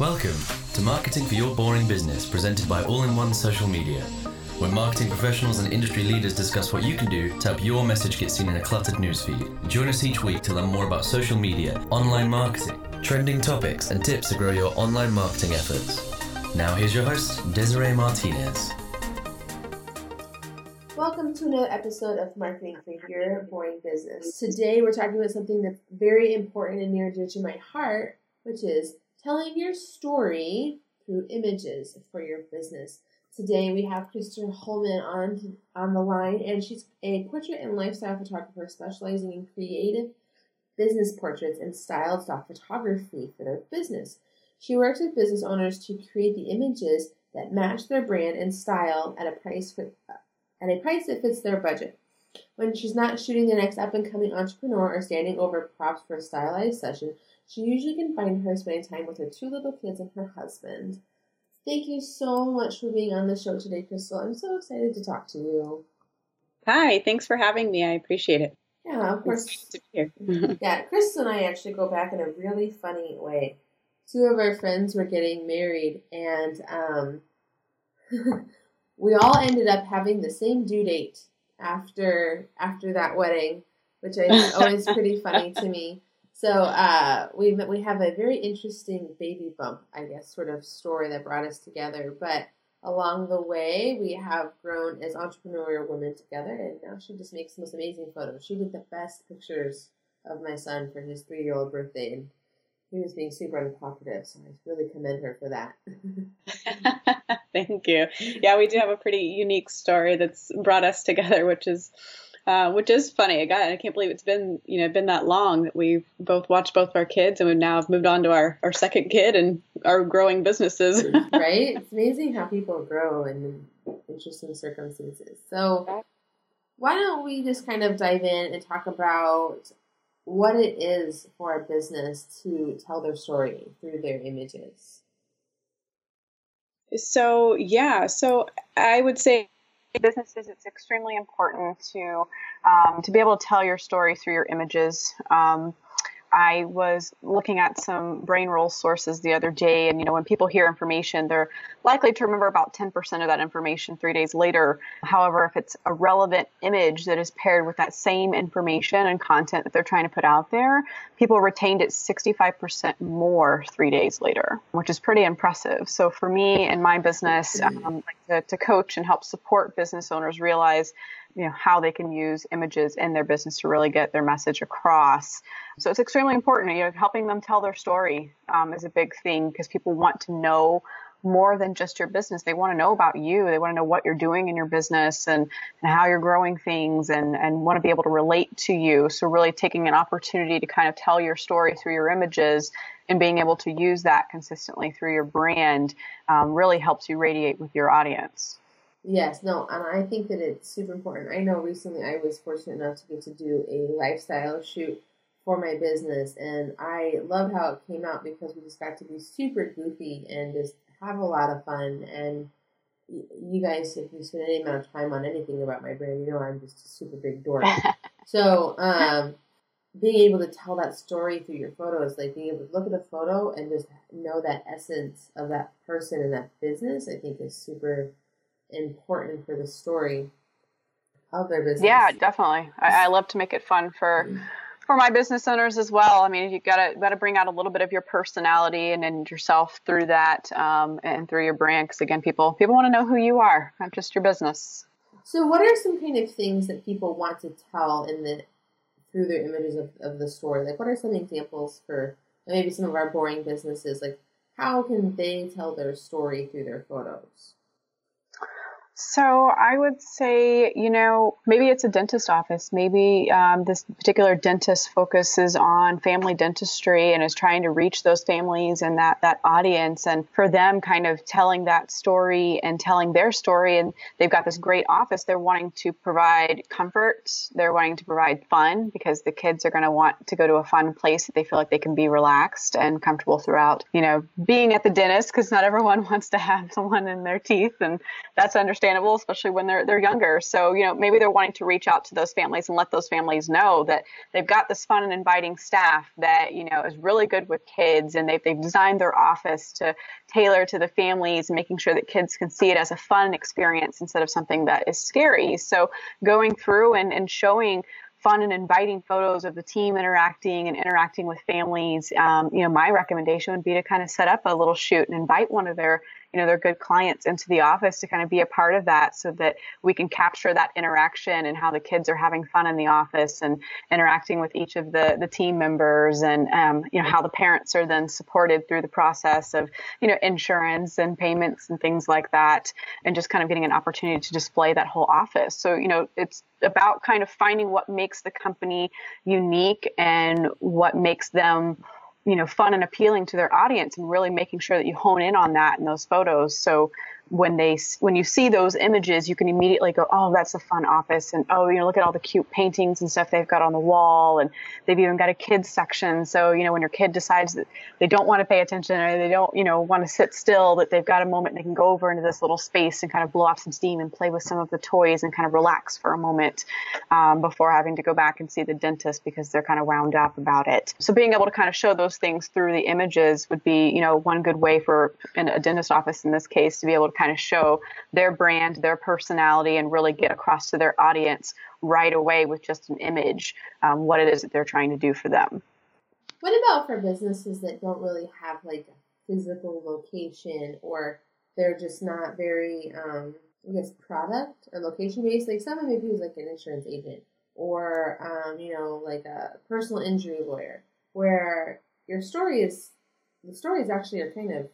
Welcome to Marketing for Your Boring Business, presented by All in One Social Media, where marketing professionals and industry leaders discuss what you can do to help your message get seen in a cluttered newsfeed. Join us each week to learn more about social media, online marketing, trending topics, and tips to grow your online marketing efforts. Now, here's your host, Desiree Martinez. Welcome to another episode of Marketing for Your Boring Business. Today, we're talking about something that's very important and near and dear to my heart, which is telling your story through images for your business. Today we have Crystal Holman on on the line, and she's a portrait and lifestyle photographer specializing in creative business portraits and styled stock photography for their business. She works with business owners to create the images that match their brand and style at a price for, at a price that fits their budget. When she's not shooting the next up and coming entrepreneur or standing over props for a stylized session, she usually can find her spending time with her two little kids and her husband. Thank you so much for being on the show today, Crystal. I'm so excited to talk to you. Hi, thanks for having me. I appreciate it. Yeah, of course. to be here. yeah, Crystal and I actually go back in a really funny way. Two of our friends were getting married, and um, we all ended up having the same due date after after that wedding, which I think always pretty funny to me. So uh, we we have a very interesting baby bump, I guess, sort of story that brought us together. But along the way, we have grown as entrepreneurial women together, and now she just makes the most amazing photos. She did the best pictures of my son for his three year old birthday, and he was being super uncooperative. So I really commend her for that. Thank you. Yeah, we do have a pretty unique story that's brought us together, which is uh, which is funny. God, I can't believe it's been you know been that long that we've both watched both of our kids, and we've now moved on to our our second kid and our growing businesses. right? It's amazing how people grow in interesting circumstances. So, why don't we just kind of dive in and talk about what it is for a business to tell their story through their images? So, yeah, so I would say businesses, it's extremely important to um, to be able to tell your story through your images. Um, I was looking at some Brain Rules sources the other day, and you know, when people hear information, they're likely to remember about 10% of that information three days later. However, if it's a relevant image that is paired with that same information and content that they're trying to put out there, people retained it 65% more three days later, which is pretty impressive. So for me and my business, um, to, to coach and help support business owners realize you know how they can use images in their business to really get their message across. So it's extremely important you know helping them tell their story um, is a big thing because people want to know more than just your business. They want to know about you. They want to know what you're doing in your business and, and how you're growing things and, and want to be able to relate to you. So really taking an opportunity to kind of tell your story through your images and being able to use that consistently through your brand um, really helps you radiate with your audience Yes, no, and I think that it's super important. I know recently I was fortunate enough to get to do a lifestyle shoot for my business, and I love how it came out because we just got to be super goofy and just have a lot of fun. And you guys, if you spend any amount of time on anything about my brand, you know I'm just a super big dork. so, um, being able to tell that story through your photos, like being able to look at a photo and just know that essence of that person and that business, I think is super important for the story of their business. Yeah, definitely. I, I love to make it fun for mm-hmm. for my business owners as well. I mean, you gotta gotta bring out a little bit of your personality and, and yourself through that um, and through your brand. Because again, people people want to know who you are, not just your business. So, what are some kind of things that people want to tell in the through their images of, of the story? Like, what are some examples for maybe some of our boring businesses? Like, how can they tell their story through their photos? So I would say, you know, maybe it's a dentist office. Maybe um, this particular dentist focuses on family dentistry and is trying to reach those families and that that audience, and for them, kind of telling that story and telling their story. And they've got this great office. They're wanting to provide comfort. They're wanting to provide fun because the kids are going to want to go to a fun place that they feel like they can be relaxed and comfortable throughout. You know, being at the dentist because not everyone wants to have someone in their teeth, and that's understandable understandable, especially when they're they're younger. So you know maybe they're wanting to reach out to those families and let those families know that they've got this fun and inviting staff that you know is really good with kids, and they've they've designed their office to tailor to the families, making sure that kids can see it as a fun experience instead of something that is scary. So going through and, and showing fun and inviting photos of the team interacting and interacting with families, um, you know, my recommendation would be to kind of set up a little shoot and invite one of their you know, they're good clients into the office to kind of be a part of that so that we can capture that interaction and how the kids are having fun in the office and interacting with each of the, the team members and, um, you know, how the parents are then supported through the process of, you know, insurance and payments and things like that. And just kind of getting an opportunity to display that whole office. So, you know, it's about kind of finding what makes the company unique and what makes them you know fun and appealing to their audience and really making sure that you hone in on that in those photos. So when they when you see those images you can immediately go oh that's a fun office and oh you know look at all the cute paintings and stuff they've got on the wall and they've even got a kids section. So you know when your kid decides that they don't want to pay attention or they don't you know want to sit still that they've got a moment they can go over into this little space and kind of blow off some steam and play with some of the toys and kind of relax for a moment um, before having to go back and see the dentist because they're kind of wound up about it. So being able to kind of show those things through the images would be you know one good way for a dentist office in this case to be able to kind of show their brand, their personality, and really get across to their audience right away with just an image um, what it is that they're trying to do for them. What about for businesses that don't really have like a physical location or they're just not very, um, I guess, product or location based? Like someone maybe who's like an insurance agent or, um, you know, like a personal injury lawyer where your story is, the stories actually are kind of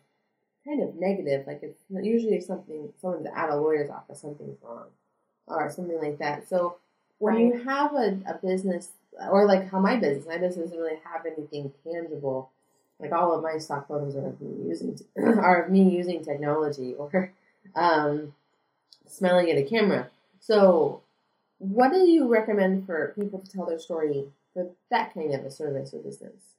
kind of negative. Like it's usually something someone's at a lawyer's office, something's wrong, or something like that. So when right. you have a, a business, or like how my business, my business doesn't really have anything tangible. Like all of my stock photos are of me using are of me using technology or um, smiling at a camera. So, what do you recommend for people to tell their story for that kind of a service or business?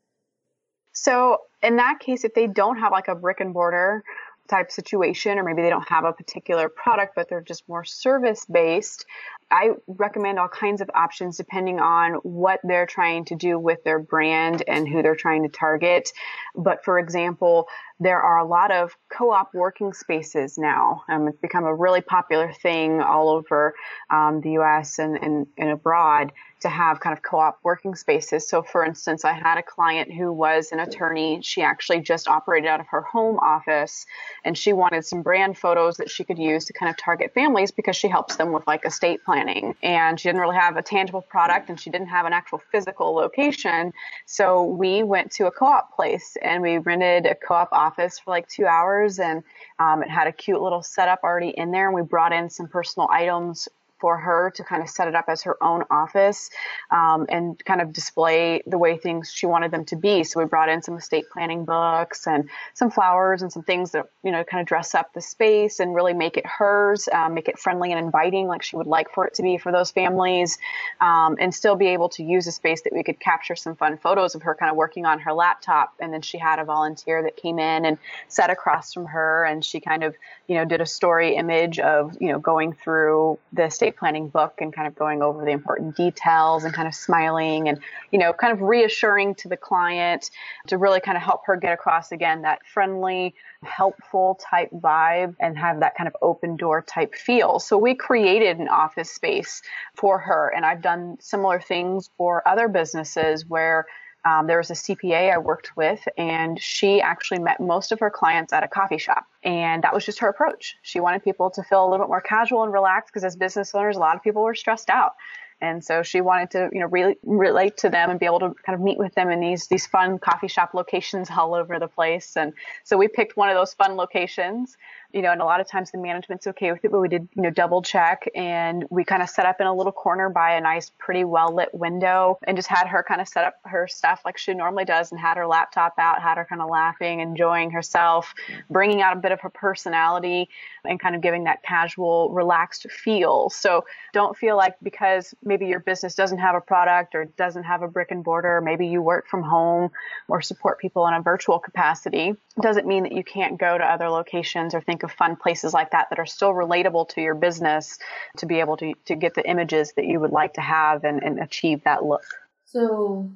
So in that case, if they don't have like a brick and mortar type situation, or maybe they don't have a particular product, but they're just more service based, I recommend all kinds of options depending on what they're trying to do with their brand and who they're trying to target. But for example, there are a lot of co-op working spaces now. Um, it's become a really popular thing all over um, the U.S. And, and, and abroad to have kind of co-op working spaces. So for instance, I had a client who was an attorney. She actually just operated out of her home office and she wanted some brand photos that she could use to kind of target families because she helps them with like estate planning. And she didn't really have a tangible product and she didn't have an actual physical location. So we went to a co-op place and we rented a co-op office for like two hours and um, it had a cute little setup already in there and we brought in some personal items for her to kind of set it up as her own office um, and kind of display the way things she wanted them to be. So we brought in some estate planning books and some flowers and some things that, you know, kind of dress up the space and really make it hers, um, make it friendly and inviting like she would like for it to be for those families, um, and still be able to use a space that we could capture some fun photos of her kind of working on her laptop. And then she had a volunteer that came in and sat across from her and she kind of, you know, did a story image of, you know, going through the estate estate planning book and kind of going over the important details and kind of smiling and, you know, kind of reassuring to the client to really kind of help her get across again that friendly, helpful type vibe and have that kind of open door type feel. So we created an office space for her. And I've done similar things for other businesses where um, there was a CPA I worked with, and she actually met most of her clients at a coffee shop. And that was just her approach. She wanted people to feel a little bit more casual and relaxed because, as business owners, a lot of people were stressed out. And so she wanted to, you know, really relate to them and be able to kind of meet with them in these these fun coffee shop locations all over the place. And so we picked one of those fun locations you know, and a lot of times the management's okay with it, but we did, you know, double check and we kind of set up in a little corner by a nice, pretty well lit window and just had her kind of set up her stuff like she normally does and had her laptop out, had her kind of laughing, enjoying herself, bringing out a bit of her personality and kind of giving that casual, relaxed feel. So don't feel like because maybe your business doesn't have a product or doesn't have a brick and mortar, maybe you work from home or support people in a virtual capacity, doesn't mean that you can't go to other locations or think think of fun places like that that are still relatable to your business to be able to, to get the images that you would like to have and, and achieve that look. So,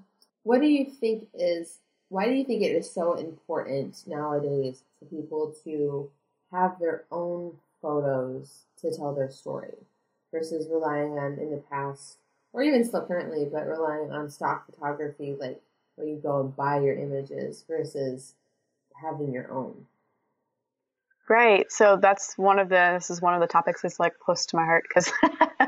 what do you think is, why do you think it is so important nowadays for people to have their own photos to tell their story versus relying on in the past or even still currently, but relying on stock photography, like where you go and buy your images versus having your own. Right. So that's one of the. This is one of the topics that's like close to my heart because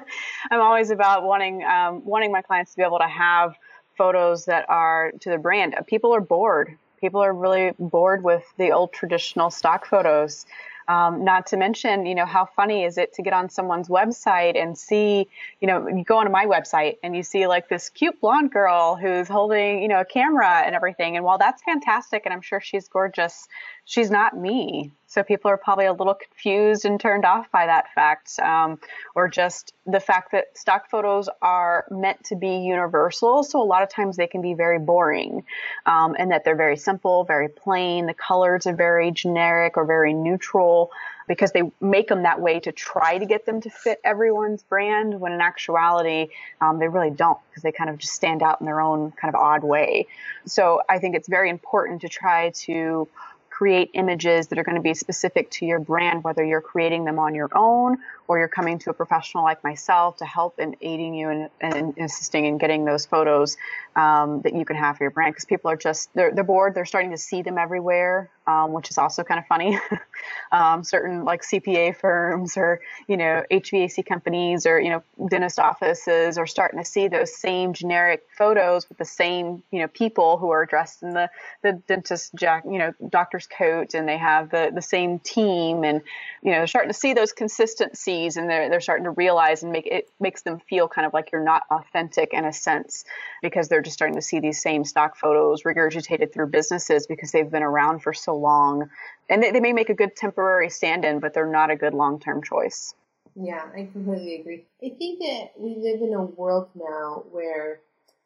I'm always about wanting um, wanting my clients to be able to have photos that are to the brand. People are bored. People are really bored with the old traditional stock photos. Um, not to mention, you know, how funny is it to get on someone's website and see, you know, you go onto my website and you see like this cute blonde girl who's holding, you know, a camera and everything. And while that's fantastic and I'm sure she's gorgeous, she's not me. So people are probably a little confused and turned off by that fact, um, or just the fact that stock photos are meant to be universal. So a lot of times they can be very boring, um, and that they're very simple, very plain. The colors are very generic or very neutral because they make them that way to try to get them to fit everyone's brand. When in actuality, um, they really don't because they kind of just stand out in their own kind of odd way. So I think it's very important to try to create images that are going to be specific to your brand, whether you're creating them on your own or you're coming to a professional like myself to help in aiding you and, assisting in getting those photos um, that you can have for your brand. Because people are just they're, they're bored. They're starting to see them everywhere, um, which is also kind of funny. um, certain like CPA firms or you know HVAC companies or you know dentist offices are starting to see those same generic photos with the same you know people who are dressed in the the dentist jack you know doctor's coat and they have the the same team and you know they're starting to see those consistencies and they're they're starting to realize and make it makes them feel kind of like you're not authentic in a sense because they're just starting to see these same stock photos regurgitated through businesses because they've been around for so long. And they, they may make a good temporary stand-in but they're not a good long-term choice. Yeah i completely agree. I think that we live in a world now where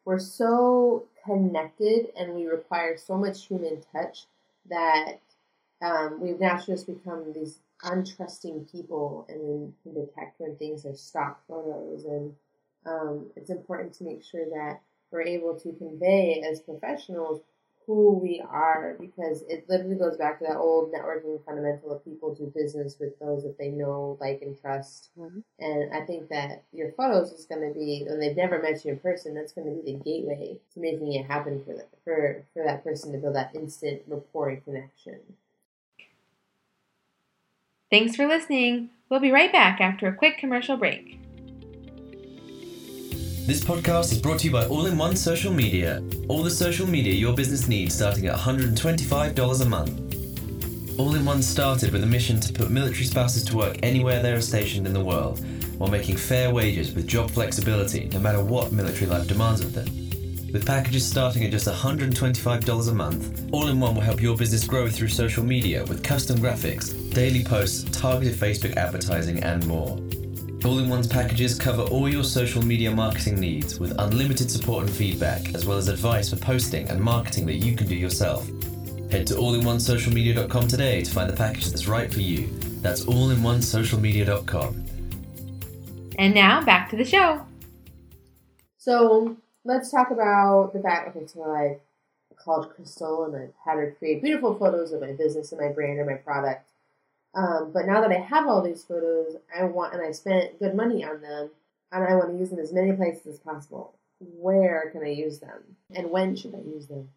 we're so connected and we require so much human touch that um, we've now just become these untrusting people and can detect when things are stock photos and um, it's important to make sure that we're able to convey as professionals who we are because it literally goes back to that old networking fundamental of people do business with those that they know, like, and trust. Mm-hmm. And I think that your photos is going to be, when they've never met you in person, that's going to be the gateway to making it happen for that, for, for that person to build that instant rapport and connection. Thanks for listening. We'll be right back after a quick commercial break. This podcast is brought to you by All in One Social Media. All the social media your business needs starting at $125 a month. All in One started with a mission to put military spouses to work anywhere they are stationed in the world while making fair wages with job flexibility no matter what military life demands of them. With packages starting at just $125 a month, All in One will help your business grow through social media with custom graphics, daily posts, targeted Facebook advertising, and more. All in One's packages cover all your social media marketing needs with unlimited support and feedback, as well as advice for posting and marketing that you can do yourself. Head to allinonesocialmedia.com today to find the package that's right for you. That's allinonesocialmedia.com. And now back to the show. So let's talk about the fact. Okay, so I called Crystal and I've had her create beautiful photos of my business and my brand or my product. Um, but now that I have all these photos, I want and I spent good money on them, and I want to use them as many places as possible. Where can I use them, and when should I use them?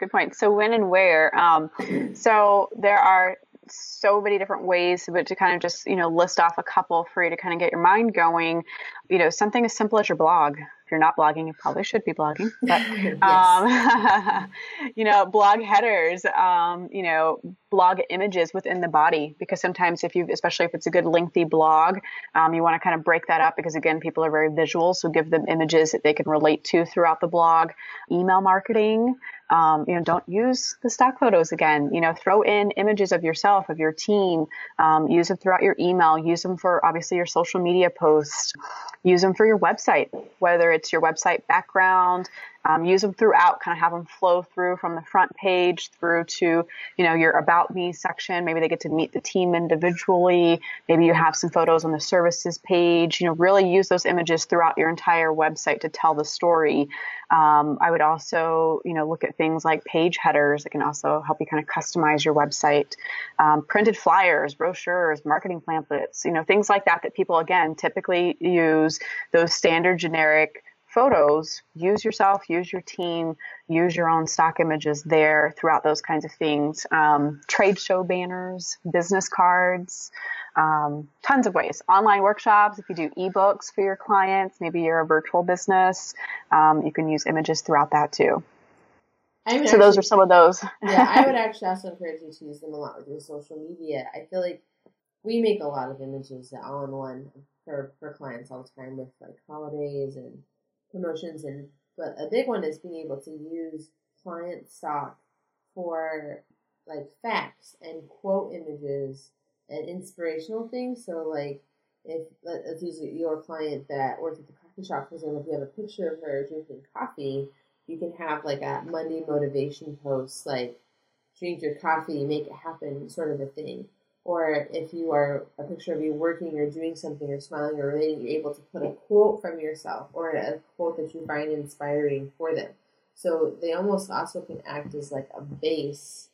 Good point. So when and where? Um, so there are so many different ways, but to kind of just you know list off a couple for you to kind of get your mind going. You know, something as simple as your blog if you're not blogging, you probably should be blogging. But um, you know, blog headers, um, you know, blog images within the body, because sometimes if you, especially if it's a good lengthy blog, um, you want to kind of break that up because again, people are very visual, so give them images that they can relate to throughout the blog. Email marketing, um, you know, don't use the stock photos again. You know, throw in images of yourself, of your team. Um, use them throughout your email. Use them for obviously your social media posts. Use them for your website, whether it's your website background, Um, use them throughout, kind of have them flow through from the front page through to, you know, your about me section. Maybe they get to meet the team individually. Maybe you have some photos on the services page. You know, really use those images throughout your entire website to tell the story. Um, I would also, you know, look at things like page headers that can also help you kind of customize your website. Um, printed flyers, brochures, marketing pamphlets, you know, things like that that people again typically use those standard generic photos. Use yourself, use your team, use your own stock images there throughout those kinds of things. Um, trade show banners, business cards um, tons of ways. Online workshops, if you do ebooks for your clients, maybe you're a virtual business, um, you can use images throughout that too. so actually, those are some of those. yeah, I would actually also encourage you to use them a lot with your social media. I feel like we make a lot of images all in one for, for clients all the time with like holidays and promotions and but a big one is being able to use client stock for like facts and quote images and inspirational things. So, like, if let's use your client that works at the coffee shop, for example, if you have a picture of her drinking coffee, you can have like a Monday motivation post, like, drink your coffee, make it happen, sort of a thing. Or if you are a picture of you working or doing something or smiling or relating, you're able to put a quote from yourself or a quote that you find inspiring for them. So they almost also can act as like a base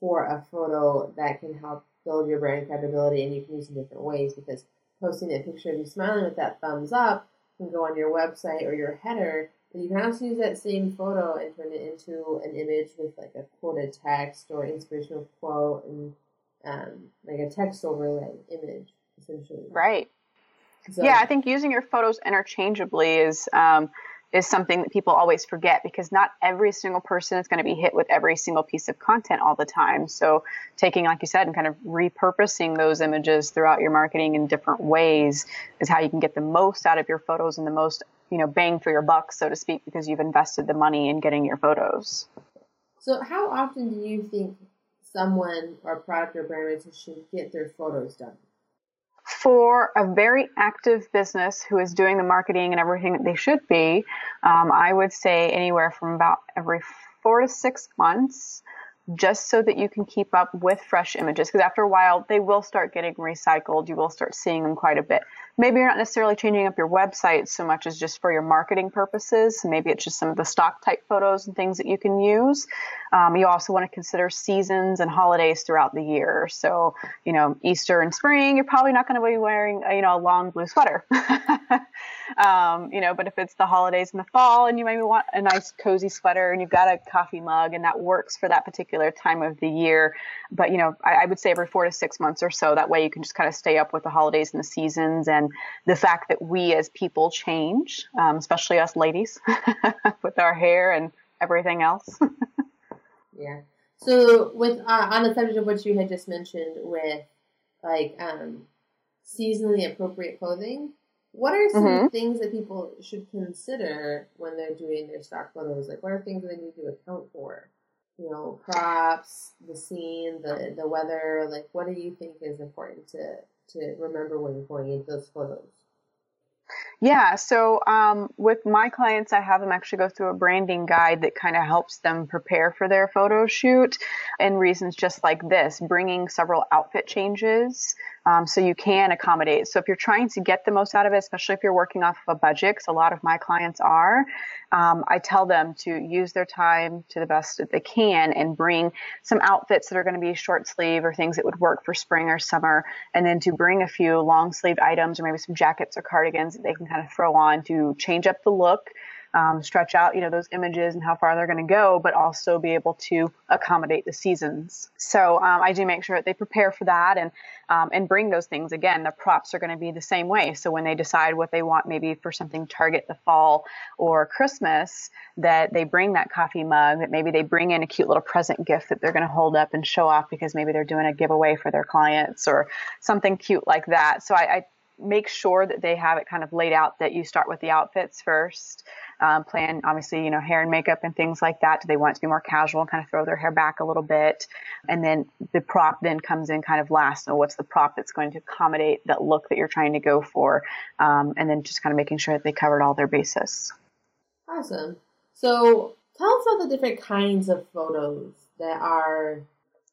for a photo that can help build your brand credibility and you can use in different ways because posting a picture of you smiling with that thumbs up can go on your website or your header, but you can also use that same photo and turn it into an image with like a quoted text or inspirational quote and um, like a text overlay image essentially. Right. So, yeah, I think using your photos interchangeably is um, is something that people always forget because not every single person is going to be hit with every single piece of content all the time. So, taking, like you said, and kind of repurposing those images throughout your marketing in different ways is how you can get the most out of your photos and the most, you know, bang for your buck, so to speak, because you've invested the money in getting your photos. So, how often do you think someone or product or brand should get their photos done? for a very active business who is doing the marketing and everything that they should be, um, I would say anywhere from about every four to six months, just so that you can keep up with fresh images. Because after a while, they will start getting recycled. You will start seeing them quite a bit maybe you're not necessarily changing up your website so much as just for your marketing purposes. Maybe it's just some of the stock type photos and things that you can use. Um, you also want to consider seasons and holidays throughout the year. So, you know, Easter and spring, you're probably not going to be wearing, you know, a long blue sweater. um, you know, but if it's the holidays in the fall and you maybe want a nice cozy sweater and you've got a coffee mug and that works for that particular time of the year. But, you know, I, I would say every four to six months or so. That way you can just kind of stay up with the holidays and the seasons and the fact that we as people change, um, especially us ladies, with our hair and everything else. yeah. So, with uh, on the subject of what you had just mentioned, with like um, seasonally appropriate clothing, what are some mm-hmm. things that people should consider when they're doing their stock photos? Like, what are things that they need to account for? You know, props, the scene, the the weather. Like, what do you think is important to to remember when you're going into those photos? Yeah, so um, with my clients, I have them actually go through a branding guide that kind of helps them prepare for their photo shoot and reasons just like this, bringing several outfit changes um, so you can accommodate. So if you're trying to get the most out of it, especially if you're working off of a budget, because a lot of my clients are, um, I tell them to use their time to the best that they can and bring some outfits that are going to be short sleeve or things that would work for spring or summer, and then to bring a few long sleeve items or maybe some jackets or cardigans that they can kind of throw on to change up the look um, stretch out, you know, those images and how far they're going to go, but also be able to accommodate the seasons. So um, I do make sure that they prepare for that and um, and bring those things. Again, the props are going to be the same way. So when they decide what they want, maybe for something target the fall or Christmas, that they bring that coffee mug. That maybe they bring in a cute little present gift that they're going to hold up and show off because maybe they're doing a giveaway for their clients or something cute like that. So I, I make sure that they have it kind of laid out that you start with the outfits first um, plan obviously you know hair and makeup and things like that. Do they want it to be more casual and kind of throw their hair back a little bit? And then the prop then comes in kind of last. So what's the prop that's going to accommodate that look that you're trying to go for? Um, and then just kind of making sure that they covered all their bases. Awesome. So tell us about the different kinds of photos that are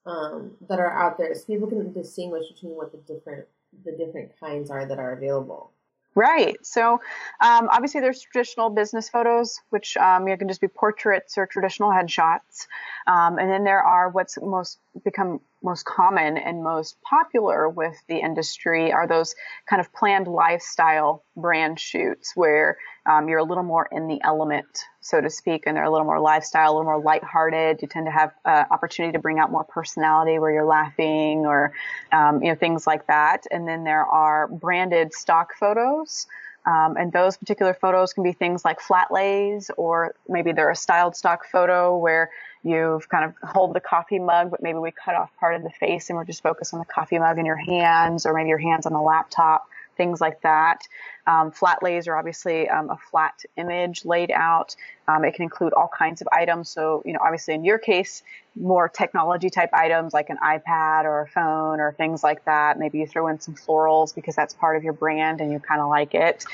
um, that are out there, so people can distinguish between what the different the different kinds are that are available. Right. So um, obviously, there's traditional business photos, which um, you can just be portraits or traditional headshots, um, and then there are what's most become most common and most popular with the industry are those kind of planned lifestyle brand shoots where um, you're a little more in the element, so to speak, and they're a little more lifestyle, a little more lighthearted. You tend to have uh, opportunity to bring out more personality where you're laughing or um, you know things like that. And then there are branded stock photos. Um, and those particular photos can be things like flat lays, or maybe they're a styled stock photo where you've kind of hold the coffee mug, but maybe we cut off part of the face and we're just focused on the coffee mug in your hands, or maybe your hands on the laptop things like that. Um, flat lays are obviously um, a flat image laid out. Um, it can include all kinds of items. So, you know, obviously in your case, more technology type items like an iPad or a phone or things like that. Maybe you throw in some florals because that's part of your brand and you kind of like it.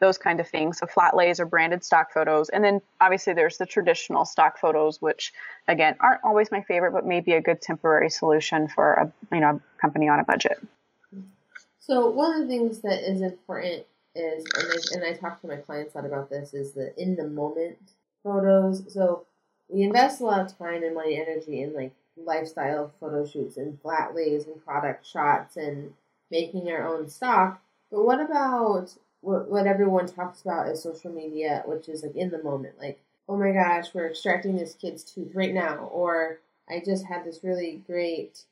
Those kind of things. So flat lays are branded stock photos. And then obviously there's the traditional stock photos, which again aren't always my favorite, but may be a good temporary solution for a you know a company on a budget. So one of the things that is important is, and I, and I talk to my clients a lot about this, is the in the moment photos. So we invest a lot of time and money, energy in like lifestyle photo shoots and flat lays and product shots and making our own stock. But what about what, what everyone talks about is social media, which is like in the moment, like, oh my gosh, we're extracting this kid's tooth right now, or I just had this really great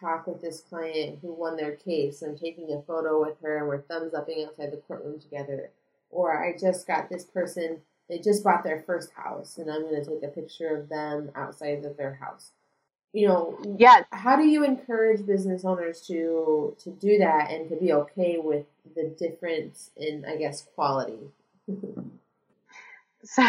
talk with this client who won their case. I'm taking a photo with her and we're thumbs upping outside the courtroom together. Or I just got this person, they just bought their first house and I'm going to take a picture of them outside of their house. You know, yeah. How do you encourage business owners to to do that and to be okay with the difference in, I guess, quality? so,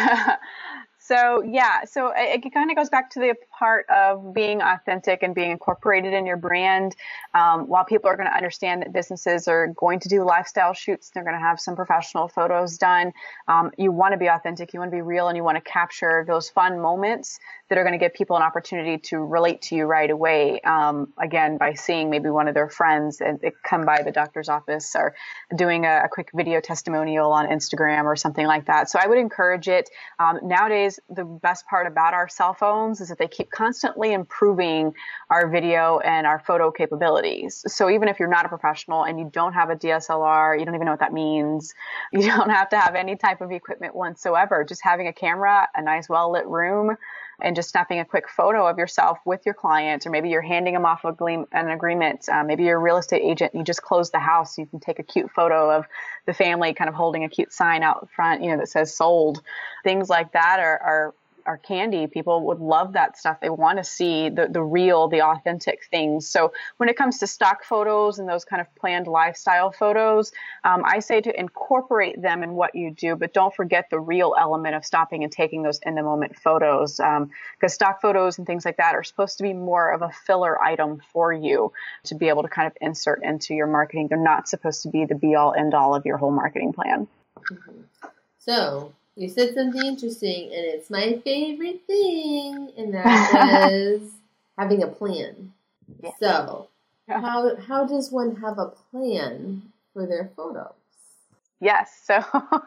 so yeah, so it, it kind of goes back to the part of being authentic and being incorporated in your brand. Um, while people are going to understand that businesses are going to do lifestyle shoots, they're going to have some professional photos done. Um, you want to be authentic, you want to be real, and you want to capture those fun moments that are going to give people an opportunity to relate to you right away. Um, again, by seeing maybe one of their friends and come by the doctor's office or doing a, a, quick video testimonial on Instagram or something like that. So I would encourage it. Um, nowadays, the best part about our cell phones is that they keep constantly improving our video and our photo capabilities. So even if you're not a professional and you don't have a DSLR, you don't even know what that means, you don't have to have any type of equipment whatsoever. Just having a camera, a nice well lit room, and just snapping a quick photo of yourself with your client, or maybe you're handing them off an agreement. Uh, maybe you're a real estate agent and you just closed the house. You can take a cute photo of the family kind of holding a cute sign out front, you know, that says sold. Things like that are, are our candy, people would love that stuff. They want to see the, the real, the authentic things. So when it comes to stock photos and those kind of planned lifestyle photos, um, I say to incorporate them in what you do, but don't forget the real element of stopping and taking those in the moment photos. Because um, stock photos and things like that are supposed to be more of a filler item for you to be able to kind of insert into your marketing. They're not supposed to be the be all end all of your whole marketing plan. Mm-hmm. So you said something interesting, and it's my favorite thing, and that was having a plan. So, how how does one have a plan for their photos? Yes. So um,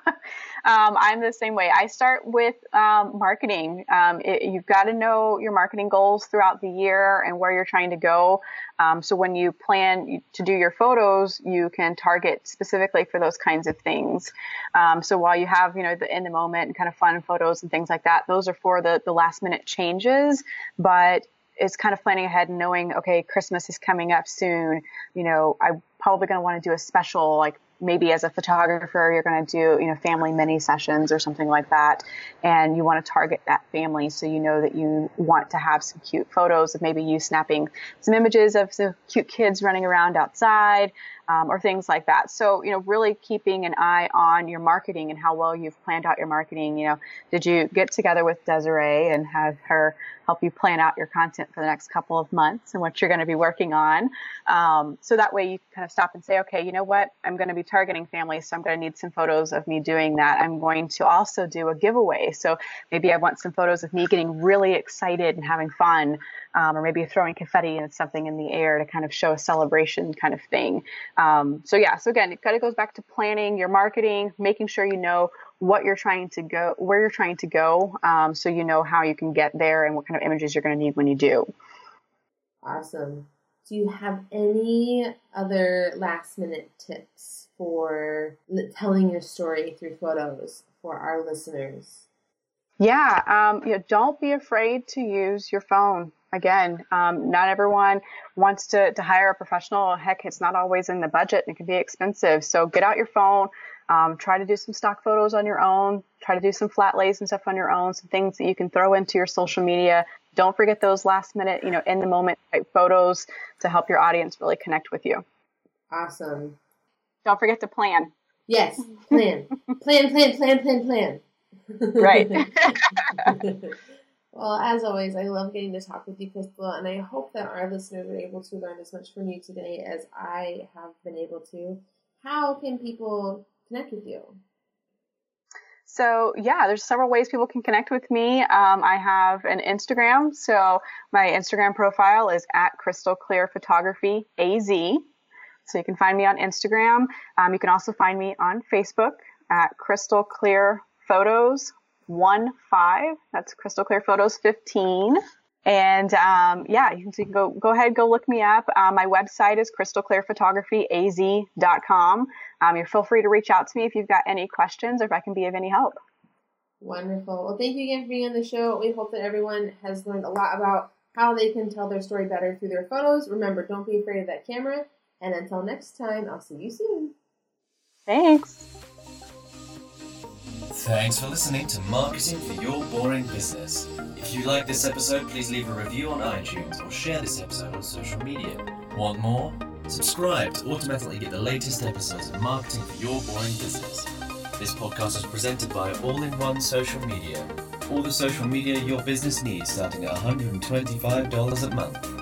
I'm the same way. I start with um, marketing. Um, it, you've got to know your marketing goals throughout the year and where you're trying to go. Um, so when you plan to do your photos, you can target specifically for those kinds of things. Um, so while you have, you know, the in the moment and kind of fun photos and things like that, those are for the, the last minute changes. But it's kind of planning ahead and knowing, okay, Christmas is coming up soon. You know, I'm probably going to want to do a special like maybe as a photographer you're going to do you know family mini sessions or something like that and you want to target that family so you know that you want to have some cute photos of maybe you snapping some images of some cute kids running around outside um, or things like that. So, you know, really keeping an eye on your marketing and how well you've planned out your marketing. You know, did you get together with Desiree and have her help you plan out your content for the next couple of months and what you're going to be working on? Um, so that way you kind of stop and say, okay, you know what? I'm going to be targeting families, so I'm going to need some photos of me doing that. I'm going to also do a giveaway. So maybe I want some photos of me getting really excited and having fun, um, or maybe throwing confetti and something in the air to kind of show a celebration kind of thing. Um, so yeah, so again, it kind of goes back to planning your marketing, making sure you know what you're trying to go, where you're trying to go, um, so you know how you can get there and what kind of images you're going to need when you do. Awesome. Do you have any other last minute tips for telling your story through photos for our listeners? Yeah, um, you know, don't be afraid to use your phone. Again, um, not everyone wants to, to hire a professional. Heck, it's not always in the budget. And it can be expensive. So get out your phone, um, try to do some stock photos on your own. Try to do some flat lays and stuff on your own. Some things that you can throw into your social media. Don't forget those last minute, you know, in the moment type photos to help your audience really connect with you. Awesome. Don't forget to plan. Yes, plan, plan, plan, plan, plan, plan. Right. well, as always, I love getting to talk with you, Crystal, and I hope that our listeners are able to learn as much from you today as I have been able to. How can people connect with you? So yeah, there's several ways people can connect with me. Um, I have an Instagram, so my Instagram profile is at Crystal Clear Photography AZ. So you can find me on Instagram. Um, you can also find me on Facebook at Crystal Clear Photos one five. That's Crystal Clear Photos 15. And um, yeah, you can, so you can, go go ahead, go look me up. Um, my website is crystalclearphotographyaz.com. Um, you feel free to reach out to me if you've got any questions or if I can be of any help. Wonderful. Well, thank you again for being on the show. We hope that everyone has learned a lot about how they can tell their story better through their photos. Remember, don't be afraid of that camera. And until next time, I'll see you soon. Thanks. Thanks for listening to Marketing for Your Boring Business. If you like this episode, please leave a review on iTunes or share this episode on social media. Want more? Subscribe to automatically get the latest episodes of Marketing for Your Boring Business. This podcast is presented by All in One Social Media. All the social media your business needs starting at $125 a month.